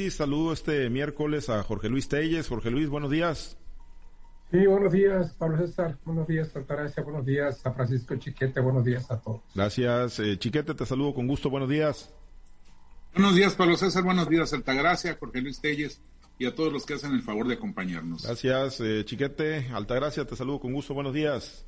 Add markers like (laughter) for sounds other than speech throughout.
análisis. Saludo este miércoles a Jorge Luis Telles. Jorge Luis, buenos días. Sí, buenos días, Pablo César. Buenos días, Altagracia. Buenos días a Francisco Chiquete. Buenos días a todos. Gracias. Eh, Chiquete, te saludo con gusto. Buenos días. Buenos días, Pablo César. Buenos días, Altagracia, Jorge Luis Telles y a todos los que hacen el favor de acompañarnos. Gracias, eh, Chiquete. Altagracia, te saludo con gusto. Buenos días.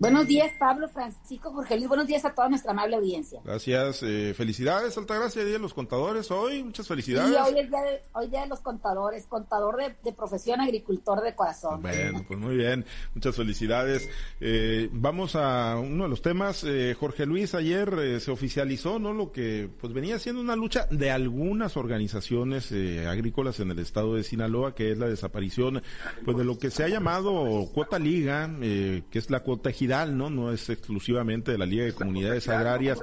Buenos días, Pablo, Francisco, Jorge Luis. Buenos días a toda nuestra amable audiencia. Gracias. Eh, felicidades, Altagracia, Día de los Contadores hoy. Muchas felicidades. Sí, hoy es Día de, hoy día de los Contadores, contador de, profesión, agricultor de corazón. Bueno, pues muy bien. Muchas felicidades. Eh, vamos a uno de los temas. Eh, Jorge Luis, ayer eh, se oficializó, ¿no? Lo que pues venía siendo una lucha de algunas organizaciones eh, agrícolas en el estado de Sinaloa, que es la desaparición pues de lo que se ha llamado cuota liga, que es la cuota ejidal ¿no? No es exclusivamente de la Liga de Comunidades Agrarias,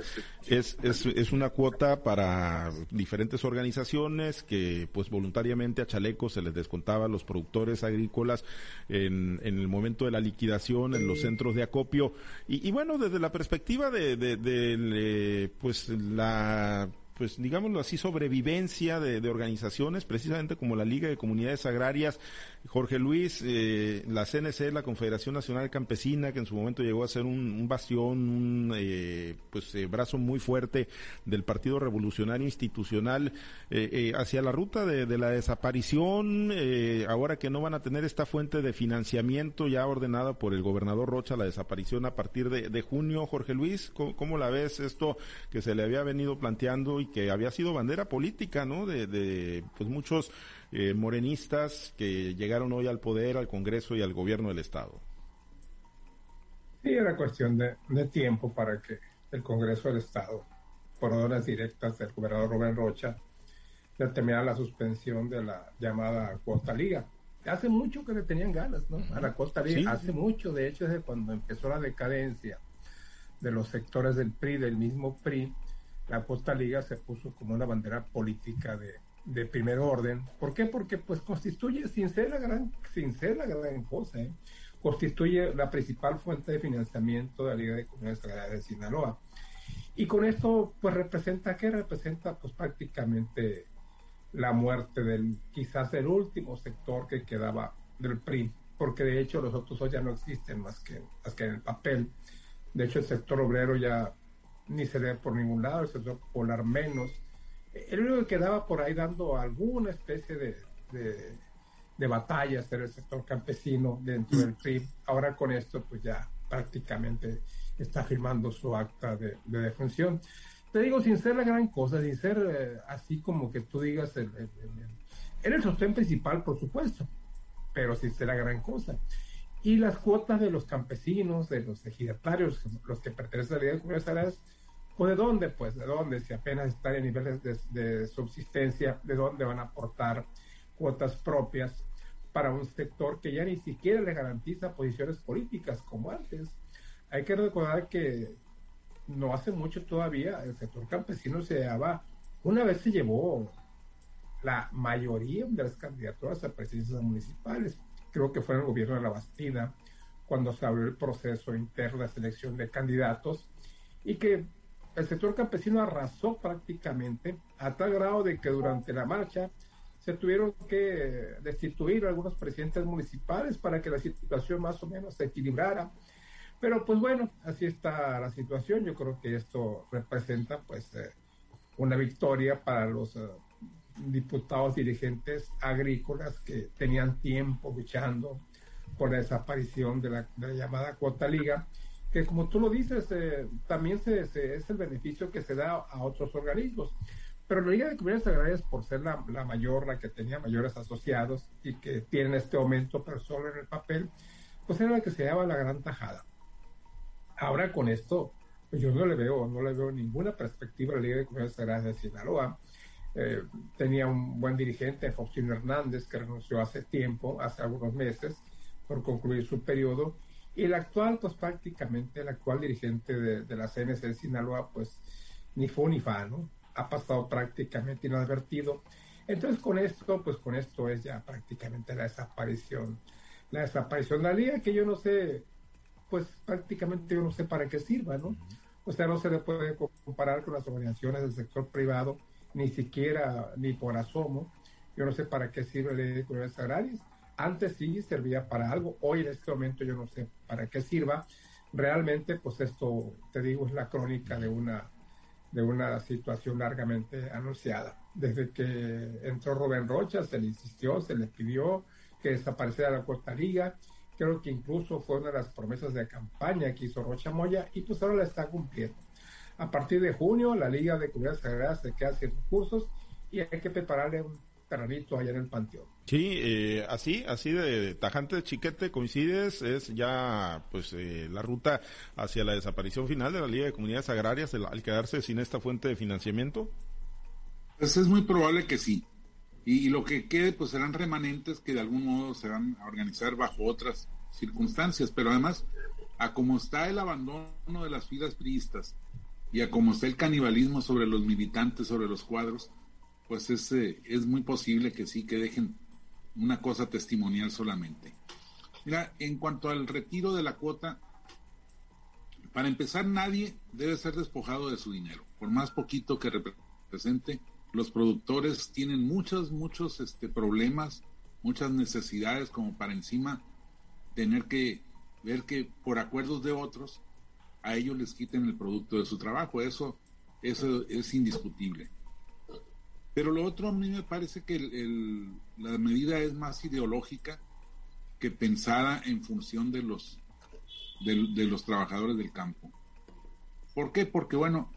es, es, es una cuota para diferentes organizaciones que pues voluntariamente a chalecos se les descontaba a los productores agrícolas en, en el momento de la liquidación en los centros de acopio. Y, y bueno, desde la perspectiva de, de, de pues la pues digámoslo así, sobrevivencia de, organizaciones, precisamente como la Liga de Comunidades Agrarias, Jorge Luis, eh, la CNC, la Confederación Nacional Campesina, que en su momento llegó a ser un, bastión, un eh, pues eh, brazo muy fuerte del Partido Revolucionario Institucional eh, eh, hacia la ruta de, la desaparición, ahora que no van a tener esta fuente de financiamiento ya ordenada por el gobernador Rocha, la desaparición a partir de, junio, Jorge Luis, ¿cómo, ¿cómo, la ves esto que se le había venido planteando y que había sido bandera política, ¿no? De, de pues muchos eh, morenistas que llegaron hoy al poder, al Congreso y al gobierno del Estado. Sí, era cuestión de, de tiempo para que el Congreso del Estado, por órdenes directas del gobernador Rubén Rocha, determinara la suspensión de la llamada Cuota Liga. Hace mucho que le tenían ganas, ¿no? A la Costa Liga, sí. hace mucho, de hecho, desde cuando empezó la decadencia de los sectores del PRI, del mismo PRI, la Costa Liga se puso como una bandera política de, de primer orden. ¿Por qué? Porque pues constituye, sin ser la gran, sin ser la gran cosa, ¿eh? constituye la principal fuente de financiamiento de la Liga de Comunidades Agrarias de Sinaloa. Y con esto, pues representa, ¿qué representa? Pues prácticamente la muerte del, quizás el último sector que quedaba del PRI, porque de hecho los otros ya no existen más que, más que en el papel. De hecho, el sector obrero ya ni se ve por ningún lado, el sector polar menos. El único que quedaba por ahí dando alguna especie de, de, de batallas era el sector campesino dentro del PRI. Ahora con esto, pues ya prácticamente está firmando su acta de, de defunción. Te digo, sin ser la gran cosa, sin ser eh, así como que tú digas, el, el, el, era el sostén principal, por supuesto, pero sin ser la gran cosa. Y las cuotas de los campesinos, de los ejidatarios, los que pertenecen a la Liga de ¿pues de dónde? Pues de dónde, si apenas están en niveles de, subsistencia, ¿de dónde van a aportar cuotas propias para un sector que ya ni siquiera le garantiza posiciones políticas como antes? Hay que recordar que no hace mucho todavía el sector campesino se llevaba, una vez se llevó la mayoría de las candidaturas a presidencias municipales. Creo que fue en el gobierno de la Bastida cuando se abrió el proceso interno de selección de candidatos y que el sector campesino arrasó prácticamente a tal grado de que durante la marcha se tuvieron que destituir a algunos presidentes municipales para que la situación más o menos se equilibrara. Pero pues bueno, así está la situación. Yo creo que esto representa pues eh, una victoria para los uh, diputados dirigentes agrícolas que tenían tiempo luchando por la desaparición de la, de la llamada cuota liga, que como tú lo dices, eh, también se, se, es el beneficio que se da a otros organismos. Pero la Liga de Comunidades Agrarias, por ser la, la, mayor, la que tenía mayores asociados y que tienen este aumento, pero solo en el papel, pues era la que se daba la gran tajada. Ahora con esto, pues yo no le veo, no le veo ninguna perspectiva a la Liga de Comunidades Agrarias de Sinaloa. Eh, tenía un buen dirigente, Faustino Hernández, que renunció hace tiempo, hace algunos meses, por concluir su periodo. Y el actual, pues prácticamente el actual dirigente de, de la CNC de Sinaloa, pues ni fu ni fa, ¿no? Ha pasado prácticamente inadvertido. Entonces con esto, pues con esto es ya prácticamente la desaparición. La desaparición de la liga, que yo no sé, pues prácticamente yo no sé para qué sirva, ¿no? O sea, no se le puede comparar con las organizaciones del sector privado, ni siquiera, ni por asomo, Yo no sé para qué sirve la ley de comunidades agrarias. Antes sí servía para algo, hoy en este momento yo no sé para qué sirva. Realmente, pues esto, te digo, es la crónica de una, de una situación largamente anunciada. Desde que entró Rubén Rocha, se le insistió, se le pidió que desapareciera la Costa Liga. Creo que incluso fue una de las promesas de campaña que hizo Rocha Moya y pues ahora la está cumpliendo. A partir de junio, la Liga de Comunidades Agrarias se queda sin recursos y hay que prepararle un terrenito allá en el Panteón. Sí, eh, así, así de tajante de chiquete coincides, es ya pues eh, la ruta hacia la desaparición final de la Liga de Comunidades Agrarias al quedarse sin esta fuente de financiamiento. Pues es muy probable que sí. Y, lo que quede pues serán remanentes que de algún modo se van a organizar bajo otras circunstancias, pero además a como está el abandono de las filas priistas y a como está el canibalismo sobre los militantes, sobre los cuadros, pues es, eh, es muy posible que sí, que dejen una cosa testimonial solamente. Mira, en cuanto al retiro de la cuota, para empezar, nadie debe ser despojado de su dinero, por más poquito que represente. Los productores tienen muchos, muchos este, problemas, muchas necesidades, como para encima tener que ver que por acuerdos de otros a ellos les quiten el producto de su trabajo. Eso, eso es indiscutible. Pero lo otro a mí me parece que la medida es más ideológica que pensada en función de los, de, los trabajadores del campo. ¿Por qué? Porque, bueno,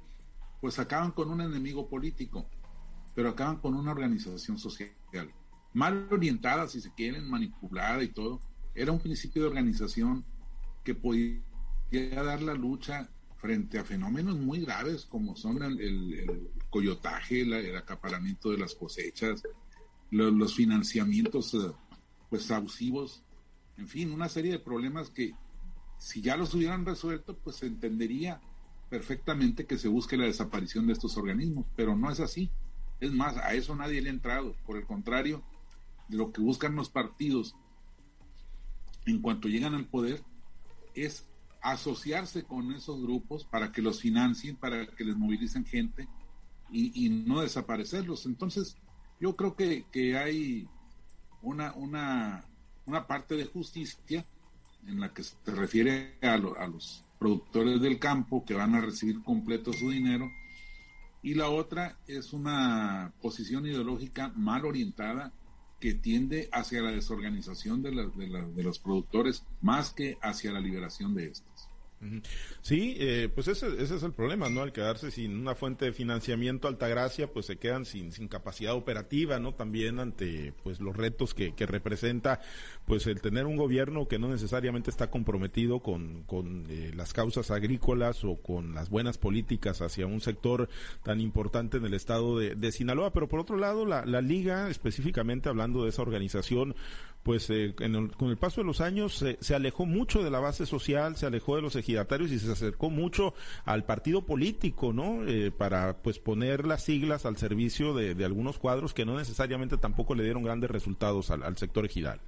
pues acaban con un enemigo político, pero acaban con una organización social. Mal orientada, si se quieren, manipulada y todo. Era un principio de organización que podía dar la lucha frente a fenómenos muy graves como son el, coyotaje, el acaparamiento de las cosechas, los financiamientos eh, pues abusivos, en fin, una serie de problemas que si ya los hubieran resuelto, pues se entendería perfectamente que se busque la desaparición de estos organismos, pero no es así. Es más, a eso nadie le ha entrado. Por el contrario, lo que buscan los partidos en cuanto llegan al poder es asociarse con esos grupos para que los financien, para que les movilicen gente y, no desaparecerlos. Entonces, yo creo que, que hay una, una, una parte de justicia en la que se refiere a, a los productores del campo que van a recibir completo su dinero y la otra es una posición ideológica mal orientada que tiende hacia la desorganización de, de, los productores más que hacia la liberación de estos. Sí, eh, pues ese, ese, es el problema, ¿no? Al quedarse sin una fuente de financiamiento Altagracia, pues se quedan sin, sin capacidad operativa, ¿no? También ante pues los retos que, representa pues el tener un gobierno que no necesariamente está comprometido con, con eh, las causas agrícolas o con las buenas políticas hacia un sector tan importante en el estado de, Sinaloa. Pero por otro lado, la, la liga, específicamente hablando de esa organización, pues eh, con el paso de los años se alejó mucho de la base social, se alejó de los ejidatarios y se acercó mucho al partido político, ¿no? Eh, para pues poner las siglas al servicio de, algunos cuadros que no necesariamente tampoco le dieron grandes resultados al, sector ejidal.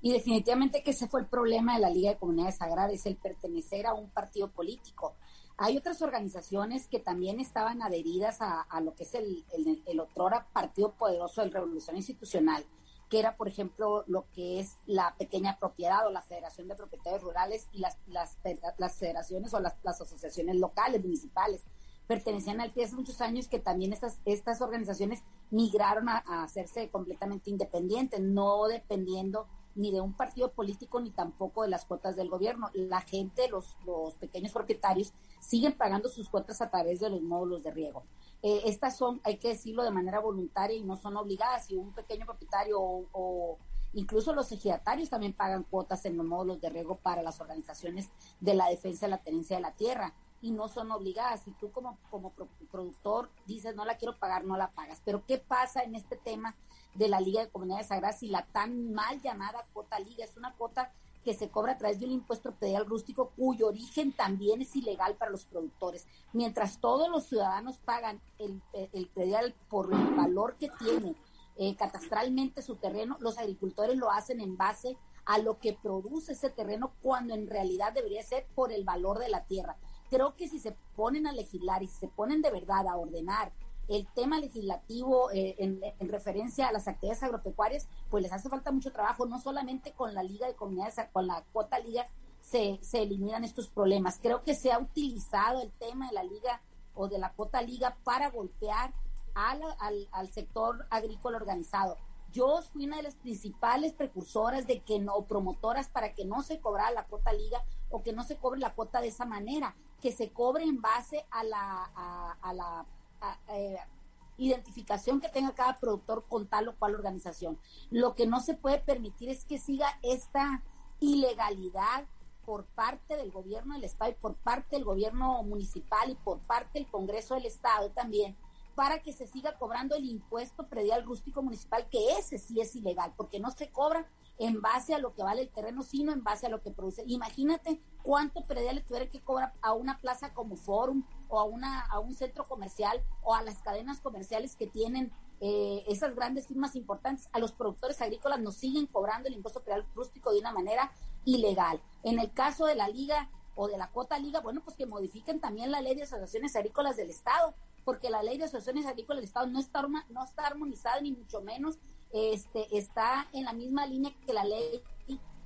Y definitivamente que ese fue el problema de la Liga de Comunidades Agrarias, el pertenecer a un partido político. Hay otras organizaciones que también estaban adheridas a, lo que es el, el, el otrora Partido Poderoso de Revolución Institucional, que era, por ejemplo, lo que es la pequeña propiedad o la Federación de Propietarios Rurales y las, las, las federaciones o las, asociaciones locales, municipales. Pertenecían al PIE hace muchos años que también estas, estas organizaciones migraron a, hacerse completamente independientes, no dependiendo ni de un partido político ni tampoco de las cuotas del gobierno. La gente, los, los pequeños propietarios, siguen pagando sus cuotas a través de los módulos de riego. Eh, estas son, hay que decirlo de manera voluntaria y no son obligadas. Si un pequeño propietario o, incluso los ejidatarios también pagan cuotas en los módulos de riego para las organizaciones de la defensa de la tenencia de la tierra y no son obligadas. Si tú como, como productor dices no la quiero pagar, no la pagas. Pero ¿qué pasa en este tema de la Liga de Comunidades Sagradas y la tan mal llamada cuota liga? Es una cuota que se cobra a través de un impuesto predial rústico cuyo origen también es ilegal para los productores. Mientras todos los ciudadanos pagan el, el predial por el valor que tiene eh, catastralmente su terreno, los agricultores lo hacen en base a lo que produce ese terreno cuando en realidad debería ser por el valor de la tierra. Creo que si se ponen a legislar y si se ponen de verdad a ordenar el tema legislativo eh, en, referencia a las actividades agropecuarias, pues les hace falta mucho trabajo, no solamente con la Liga de Comunidades, con la cuota Liga se, se eliminan estos problemas. Creo que se ha utilizado el tema de la Liga o de la cuota Liga para golpear al, al, sector agrícola organizado. Yo fui una de las principales precursoras de que no, promotoras para que no se cobrara la cuota liga o que no se cobre la cuota de esa manera, que se cobre en base a la, eh, identificación que tenga cada productor con tal o cual organización. Lo que no se puede permitir es que siga esta ilegalidad por parte del gobierno del Estado y por parte del gobierno municipal y por parte del Congreso del Estado también, para que se siga cobrando el impuesto predial rústico municipal, que ese sí es ilegal, porque no se cobra en base a lo que vale el terreno, sino en base a lo que produce. Imagínate cuánto predial le que cobrar a una plaza como Forum o a, una, a un centro comercial o a las cadenas comerciales que tienen eh, esas grandes firmas importantes. A los productores agrícolas nos siguen cobrando el impuesto predial rústico de una manera ilegal. En el caso de la liga o de la cuota liga, bueno, pues que modifiquen también la ley de asociaciones agrícolas del Estado, porque la ley de asociaciones agrícolas del Estado no está, no está armonizada ni mucho menos este, está en la misma línea que la ley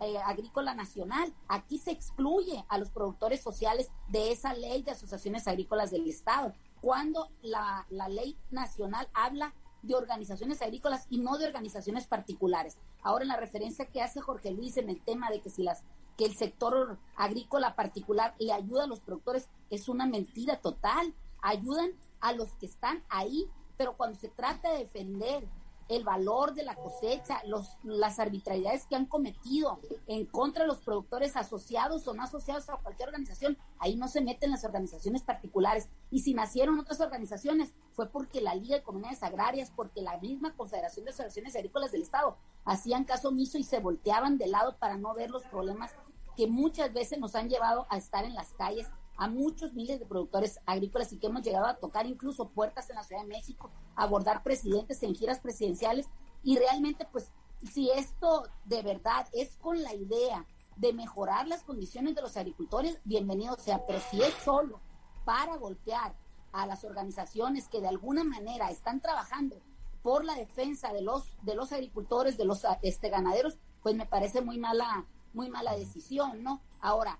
eh, agrícola nacional. Aquí se excluye a los productores sociales de esa ley de asociaciones agrícolas del Estado, cuando la, la ley nacional habla de organizaciones agrícolas y no de organizaciones particulares. Ahora en la referencia que hace Jorge Luis en el tema de que si las que el sector agrícola particular le ayuda a los productores es una mentira total. Ayudan a los que están ahí, pero cuando se trata de defender el valor de la cosecha, los, las arbitrariedades que han cometido en contra de los productores asociados o no asociados a cualquier organización, ahí no se meten las organizaciones particulares. Y si nacieron otras organizaciones, fue porque la Liga de Comunidades Agrarias, porque la misma Confederación de Asociaciones Agrícolas del Estado hacían caso omiso y se volteaban de lado para no ver los problemas que muchas veces nos han llevado a estar en las calles a muchos miles de productores agrícolas y que hemos llegado a tocar incluso puertas en la Ciudad de México, abordar presidentes en giras presidenciales y realmente pues si esto de verdad es con la idea de mejorar las condiciones de los agricultores, bienvenido sea, pero si es solo para golpear a las organizaciones que de alguna manera están trabajando por la defensa de los de los agricultores, de los este ganaderos, pues me parece muy mala muy mala decisión, ¿no? Ahora,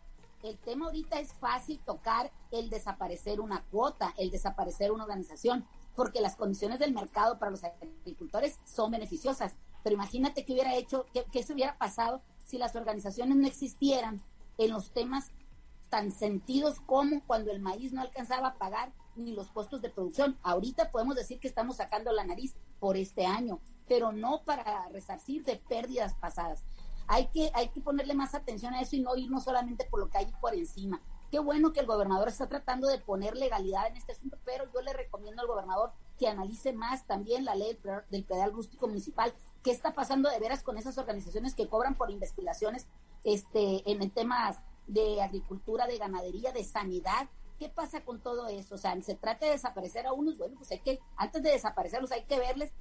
el tema ahorita es fácil tocar el desaparecer una cuota, el desaparecer una organización, porque las condiciones del mercado para los agricultores son beneficiosas. Pero imagínate qué hubiera hecho, qué, se hubiera pasado si las organizaciones no existieran en los temas tan sentidos como cuando el maíz no alcanzaba a pagar ni los costos de producción. Ahorita podemos decir que estamos sacando la nariz por este año, pero no para resarcir de pérdidas pasadas hay que, hay que ponerle más atención a eso y no irnos solamente por lo que hay por encima. Qué bueno que el gobernador está tratando de poner legalidad en este asunto, pero yo le recomiendo al gobernador que analice más también la ley del pedal rústico municipal. ¿Qué está pasando de veras con esas organizaciones que cobran por investigaciones este, en temas de agricultura, de ganadería, de sanidad? ¿Qué pasa con todo eso? O sea, se trata de desaparecer a unos, bueno, pues hay que, antes de desaparecerlos, hay que verles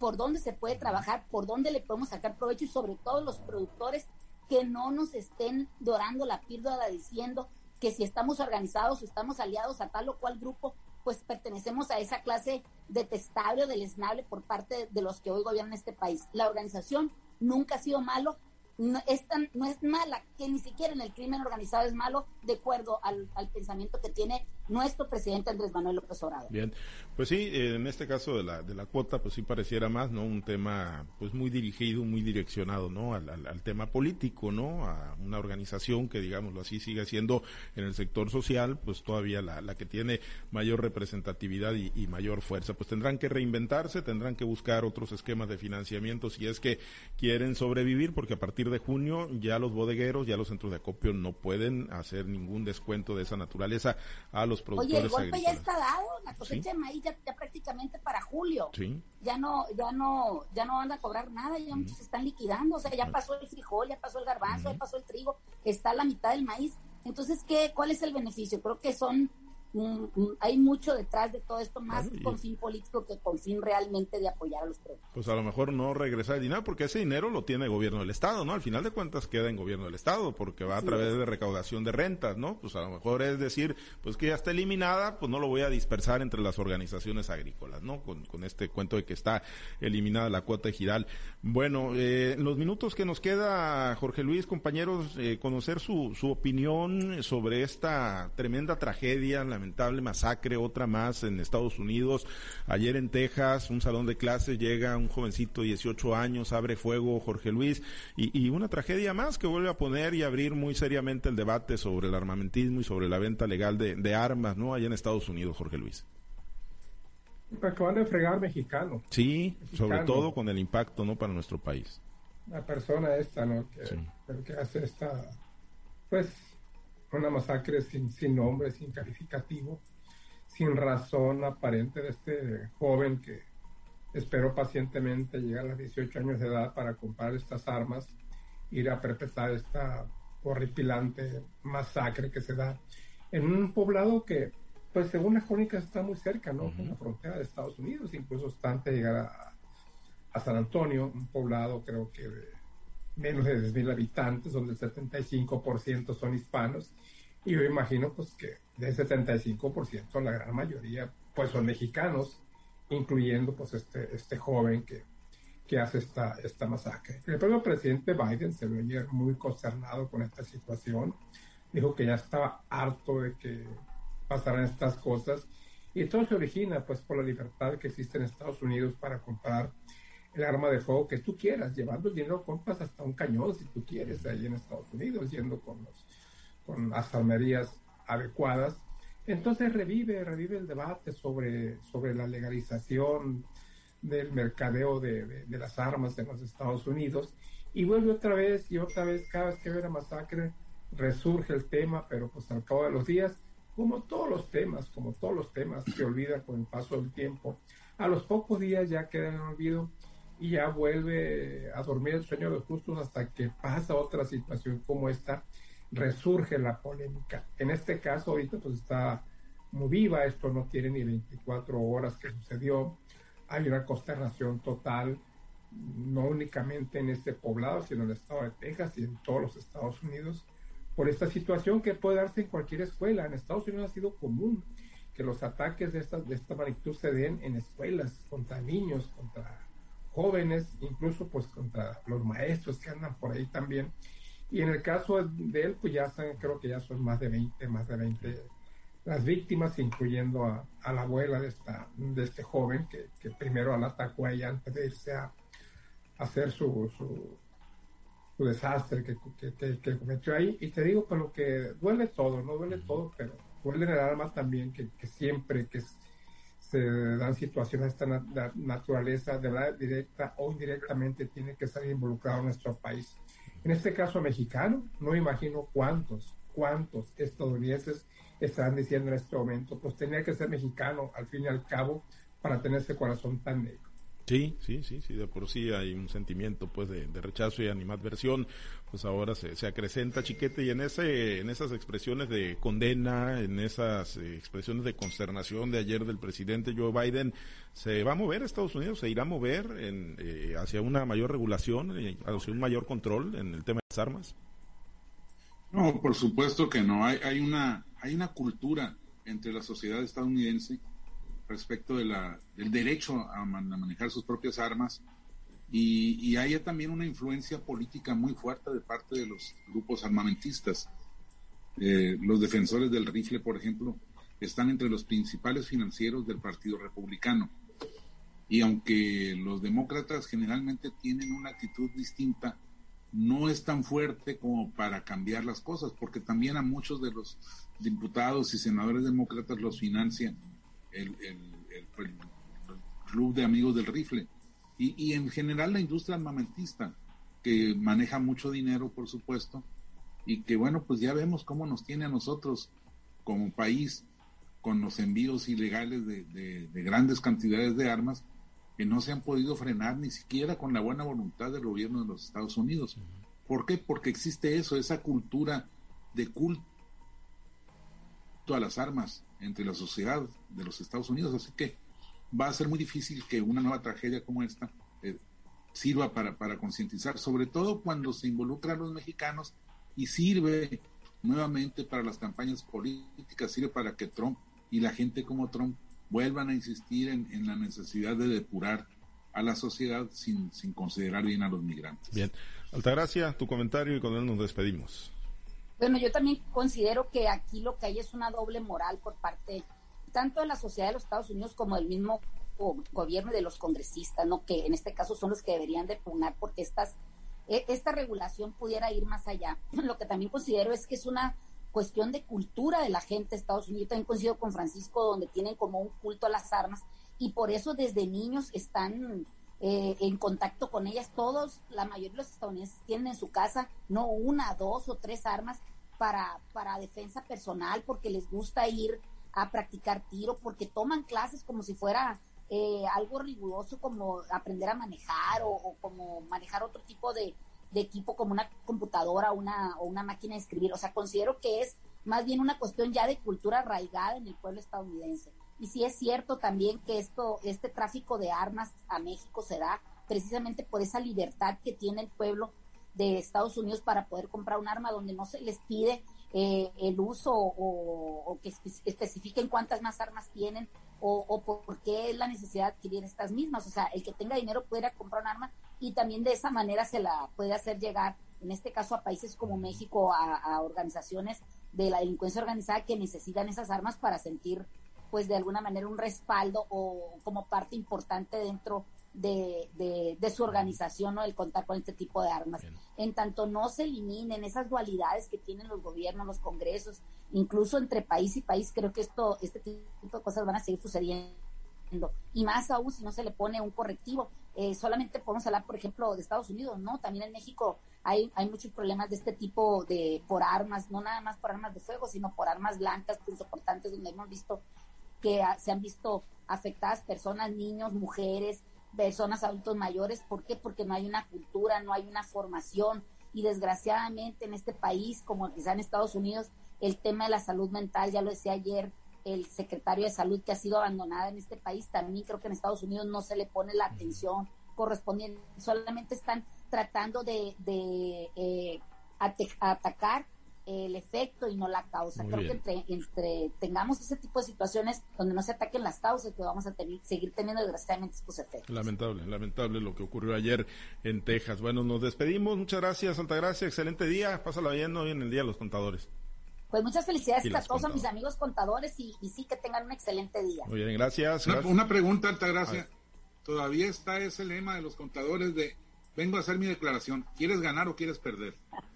por dónde se puede trabajar, por dónde le podemos sacar provecho y sobre todo los productores que no nos estén dorando la píldora diciendo que si estamos organizados o estamos aliados a tal o cual grupo, pues pertenecemos a esa clase detestable o deleznable por parte de los que hoy gobiernan este país. La organización nunca ha sido malo, no es, tan, no es mala, que ni siquiera en el crimen organizado es malo, de acuerdo al, pensamiento que tiene nuestro presidente Andrés Manuel López Obrador. Bien, pues sí, en este caso de la, de la cuota, pues sí pareciera más, ¿no? Un tema, pues muy dirigido, muy direccionado, ¿no? Al, al, tema político, ¿no? A una organización que, digámoslo así, sigue siendo en el sector social, pues todavía la, la que tiene mayor representatividad y, y mayor fuerza. Pues tendrán que reinventarse, tendrán que buscar otros esquemas de financiamiento si es que quieren sobrevivir, porque a partir de junio ya los bodegueros, ya los centros de acopio no pueden hacer ningún descuento de esa naturaleza a los productores. Oye, el golpe ya está dado, la cosecha de maíz ya, prácticamente para julio. Sí. Ya no, ya no, ya no van a cobrar nada, ya muchos se están liquidando, o sea, ya pasó el frijol, ya pasó el garbanzo, ya pasó el trigo, está la mitad del maíz. Entonces, ¿qué, ¿cuál es el beneficio? Creo que son hay mucho detrás de todo esto, más con fin político que con fin realmente de apoyar a los pueblos. Pues a lo mejor no regresar el dinero, porque ese dinero lo tiene el gobierno del Estado, ¿no? Al final de cuentas queda en gobierno del Estado, porque va a través de recaudación de rentas, ¿no? Pues a lo mejor es decir, pues que ya está eliminada, pues no lo voy a dispersar entre las organizaciones agrícolas, ¿no? Con, con este cuento de que está eliminada la cuota ejidal. Bueno, eh, los minutos que nos queda, Jorge Luis, compañeros, eh, conocer su, su opinión sobre esta tremenda tragedia, la lamentable masacre, otra más en Estados Unidos. Ayer en Texas, un salón de clases, llega un jovencito de 18 años, abre fuego Jorge Luis, y, una tragedia más que vuelve a poner y abrir muy seriamente el debate sobre el armamentismo y sobre la venta legal de, armas, ¿no? Allá en Estados Unidos, Jorge Luis. Acaban de fregar mexicano. Sí, sobre todo con el impacto, ¿no? Para nuestro país. La persona esta, ¿no? Que, que hace esta, pues, una masacre sin, sin nombre, sin calificativo, sin razón aparente de este joven que esperó pacientemente llegar a los 18 años de edad para comprar estas armas, ir a perpetrar esta horripilante masacre que se da en un poblado que, pues según las crónicas, está muy cerca, ¿no? Con la frontera de Estados Unidos, incluso hasta antes de llegar a, a San Antonio, un poblado creo que de menos de 10.000 habitantes, donde el 75% son hispanos, y yo imagino pues que del 75% la gran mayoría pues son mexicanos, incluyendo pues este, este joven que, que hace esta, esta masacre. El propio presidente Biden se ve ayer muy consternado con esta situación, dijo que ya estaba harto de que pasaran estas cosas y todo se origina pues por la libertad que existe en Estados Unidos para comprar el arma de fuego que tú quieras, llevando el dinero compras hasta un cañón si tú quieres ahí en Estados Unidos, yendo con los con las armerías adecuadas. Entonces revive, revive el debate sobre, sobre la legalización del mercadeo de, de, las armas en los Estados Unidos y vuelve otra vez y otra vez, cada vez que ve la masacre, resurge el tema, pero pues al cabo de los días, como todos los temas, como todos los temas se olvida con el paso del tiempo, a los pocos días ya queda en olvido y ya vuelve a dormir el sueño de los justos hasta que pasa otra situación como esta resurge la polémica. En este caso, ahorita pues está muy viva, esto no tiene ni 24 horas que sucedió, hay una consternación total, no únicamente en este poblado, sino en el estado de Texas y en todos los Estados Unidos, por esta situación que puede darse en cualquier escuela. En Estados Unidos ha sido común que los ataques de esta, de esta magnitud se den en escuelas, contra niños, contra jóvenes, incluso pues contra los maestros que andan por ahí también. Y en el caso de él, pues ya creo que ya son más de 20, más de 20 las víctimas, incluyendo a, la abuela de, esta, de este joven que, que, primero la atacó a ella antes de irse a, hacer su, su, desastre que, que, cometió ahí. Y te digo, pues lo que duele todo, no duele todo, pero duele en el alma también que, siempre que se dan situaciones de esta naturaleza, de la directa o indirectamente, tiene que estar involucrado nuestro país. En este caso mexicano, no imagino cuántos, cuántos estadounidenses estarán diciendo en este momento, pues tenía que ser mexicano al fin y al cabo para tener ese corazón tan negro. Sí, sí, sí, sí, de por sí hay un sentimiento pues de, rechazo y animadversión, pues ahora se, se, acrecenta chiquete y en ese, en esas expresiones de condena, en esas eh, expresiones de consternación de ayer del presidente Joe Biden, se va a mover Estados Unidos, se irá a mover en, eh, hacia una mayor regulación, eh, hacia un mayor control en el tema de las armas. No, por supuesto que no, hay, hay una, hay una cultura entre la sociedad estadounidense respecto de la, del derecho a, manejar sus propias armas y, y, hay también una influencia política muy fuerte de parte de los grupos armamentistas. Eh, los defensores del rifle, por ejemplo, están entre los principales financieros del Partido Republicano. Y aunque los demócratas generalmente tienen una actitud distinta, no es tan fuerte como para cambiar las cosas, porque también a muchos de los diputados y senadores demócratas los financian el, club de amigos del rifle y, en general la industria armamentista que maneja mucho dinero por supuesto y que bueno pues ya vemos cómo nos tiene a nosotros como país con los envíos ilegales de, grandes cantidades de armas que no se han podido frenar ni siquiera con la buena voluntad del gobierno de los Estados Unidos. ¿Por qué? Porque existe eso, esa cultura de culto a las armas entre la sociedad de los Estados Unidos. Así que va a ser muy difícil que una nueva tragedia como esta eh, sirva para, para concientizar, sobre todo cuando se involucran los mexicanos y sirve nuevamente para las campañas políticas, sirve para que Trump y la gente como Trump vuelvan a insistir en, la necesidad de depurar a la sociedad sin, sin considerar bien a los migrantes. Bien. Altagracia, tu comentario y con él nos despedimos. Bueno, yo también considero que aquí lo que hay es una doble moral por parte tanto de la sociedad de los Estados Unidos como del mismo gobierno de los congresistas, ¿no? Que en este caso son los que deberían de porque estas, e, esta regulación pudiera ir más allá. (clears throat) Lo que también considero es que es una cuestión de cultura de la gente de Estados Unidos. Yo también coincido con Francisco, donde tienen como un culto a las armas y por eso desde niños están eh, en contacto con ellas. Todos, la mayoría de los estadounidenses tienen en su casa no una, dos o tres armas para, para defensa personal, porque les gusta ir a practicar tiro, porque toman clases como si fuera eh, algo riguroso como aprender a manejar o, como manejar otro tipo de, de, equipo como una computadora una, o una máquina de escribir. O sea, considero que es más bien una cuestión ya de cultura arraigada en el pueblo estadounidense. Y sí es cierto también que esto, este tráfico de armas a México se da precisamente por esa libertad que tiene el pueblo de Estados Unidos para poder comprar un arma donde no se les pide eh, el uso o, que especifiquen cuántas más armas tienen o, o, por qué es la necesidad de adquirir estas mismas. O sea, el que tenga dinero puede comprar un arma y también de esa manera se la puede hacer llegar, en este caso a países como México, a, a organizaciones de la delincuencia organizada que necesitan esas armas para sentir pues de alguna manera un respaldo o como parte importante dentro de, de, su organización o el contar con este tipo de armas. En tanto no se eliminen esas dualidades que tienen los gobiernos, los congresos, incluso entre país y país, creo que esto, este tipo de cosas van a seguir sucediendo. Y más aún si no se le pone un correctivo. Eh, solamente podemos hablar, por ejemplo, de Estados Unidos, ¿no? También en México hay, hay muchos problemas de este tipo de por armas, no nada más por armas de fuego, sino por armas blancas, punzocortantes, donde hemos visto que se han visto afectadas personas, niños, mujeres, personas adultos mayores. ¿Por qué? Porque no hay una cultura, no hay una formación. Y desgraciadamente en este país, como quizá en Estados Unidos, el tema de la salud mental, ya lo decía ayer el secretario de salud que ha sido abandonada en este país, también creo que en Estados Unidos no se le pone la atención correspondiente, solamente están tratando de, eh, atacar el efecto y no la causa. Creo que entre, entre, tengamos ese tipo de situaciones donde no se ataquen las causas, pues vamos a seguir teniendo desgraciadamente estos efectos. Lamentable, lamentable lo que ocurrió ayer en Texas. Bueno, nos despedimos. Muchas gracias, Altagracia. Excelente día. Pásalo bien hoy en el Día de los Contadores. Pues muchas felicidades a todos a mis amigos contadores y, sí que tengan un excelente día. Muy bien, gracias. Una, pregunta, Altagracia. ¿Todavía está ese lema de los contadores de vengo a hacer mi declaración. ¿Quieres ganar o quieres perder? (laughs)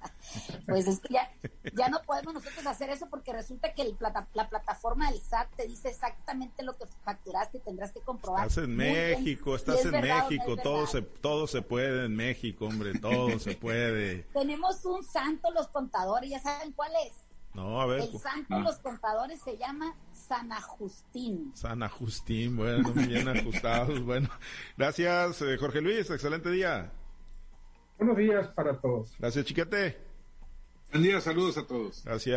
Pues es que ya, no podemos nosotros hacer eso porque resulta que el la plataforma del SAT te dice exactamente lo que facturaste y tendrás que comprobar. Estás en México, estás en México, todo se, todo se puede en México, hombre, todo se (laughs) puede. Tenemos un santo los contadores, ¿ya saben cuál es? No, a ver. El santo los contadores se llama San Agustín. San Agustín, bueno, bien ajustados. (laughs) Bueno, gracias, eh, Jorge Luis, excelente día. Buenos días para todos. Gracias, Chiquete. Buen día, saludos a todos. Gracias.